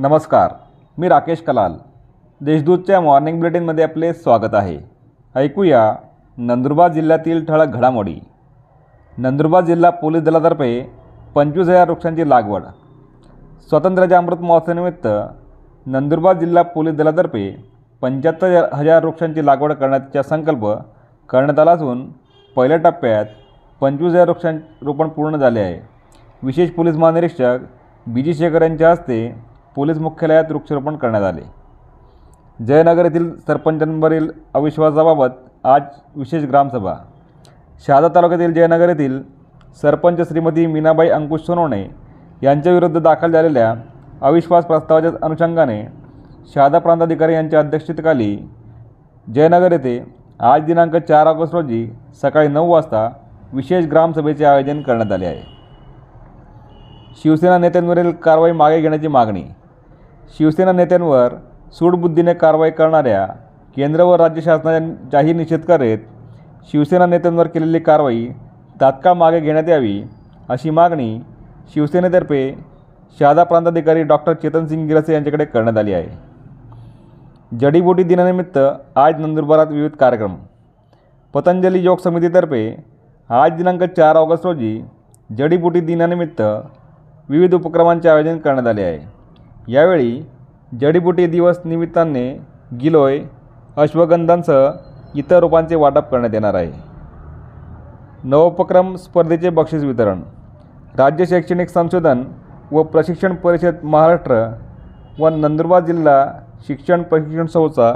नमस्कार मी राकेश कलाल. देशदूतच्या मॉर्निंग बुलेटिनमध्ये आपले स्वागत आहे. ऐकूया नंदुरबार जिल्ह्यातील ठळक घडामोडी. नंदुरबार जिल्हा पोलीस दलातर्फे पंचवीस हजार वृक्षांची लागवड. स्वातंत्र्याच्या अमृत महोत्सवानिमित्त नंदुरबार जिल्हा पोलीस दलातर्फे पंच्याहत्तर हजार वृक्षांची लागवड करण्याचा संकल्प करण्यात आला असून पहिल्या टप्प्यात पंचवीस हजार वृक्षां रोपण पूर्ण झाले आहे. विशेष पोलीस महानिरीक्षक बी जी शेखर यांच्या हस्ते पोलीस मुख्यालयात वृक्षारोपण करण्यात आले. जयनगर येथील सरपंचांवरील अविश्वासाबाबत आज विशेष ग्रामसभा. शहादा तालुक्यातील जयनगर येथील सरपंच श्रीमती मीनाबाई अंकुश सोनवणे यांच्याविरुद्ध दाखल झालेल्या अविश्वास प्रस्तावाच्या अनुषंगाने शहादा प्रांताधिकारी यांच्या अध्यक्षतेखाली जयनगर येथे आज दिनांक चार ऑगस्ट रोजी सकाळी नऊ वाजता विशेष ग्रामसभेचे आयोजन करण्यात आले आहे. शिवसेना नेत्यांवरील कारवाई मागे घेण्याची मागणी शिवसेना नेत्यांवर सूडबुद्धीने कारवाई करणाऱ्या केंद्र व राज्य शासनाचा जाहीर निषेध करीत शिवसेना नेत्यांवर केलेली कारवाई तात्काळ मागे घेण्यात यावी अशी मागणी शिवसेनेतर्फे शहादा प्रांताधिकारी डॉक्टर चेतनसिंग गिरसे यांच्याकडे करण्यात आली आहे. जडीबुटी दिनानिमित्त आज नंदुरबारात विविध कार्यक्रम. पतंजली योग समितीतर्फे आज दिनांक चार ऑगस्ट रोजी जडीबुटी दिनानिमित्त विविध उपक्रमांचे आयोजन करण्यात आले आहे. यावेळी जडीबुटी दिवस निमित्ताने गिलोय अश्वगंधांसह इतर रोपांचे वाटप करण्यात येणार आहे. नवोपक्रम स्पर्धेचे बक्षीस वितरण राज्य शैक्षणिक संशोधन व प्रशिक्षण परिषद महाराष्ट्र व नंदुरबार जिल्हा शिक्षण प्रशिक्षण संस्था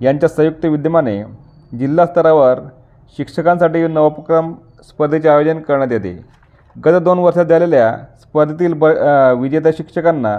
यांच्या संयुक्त विद्यमाने जिल्हा स्तरावर शिक्षकांसाठी नवोपक्रम स्पर्धेचे आयोजन करण्यात येते. गत दोन वर्षात झालेल्या स्पर्धेतील ब विजेत्या शिक्षकांना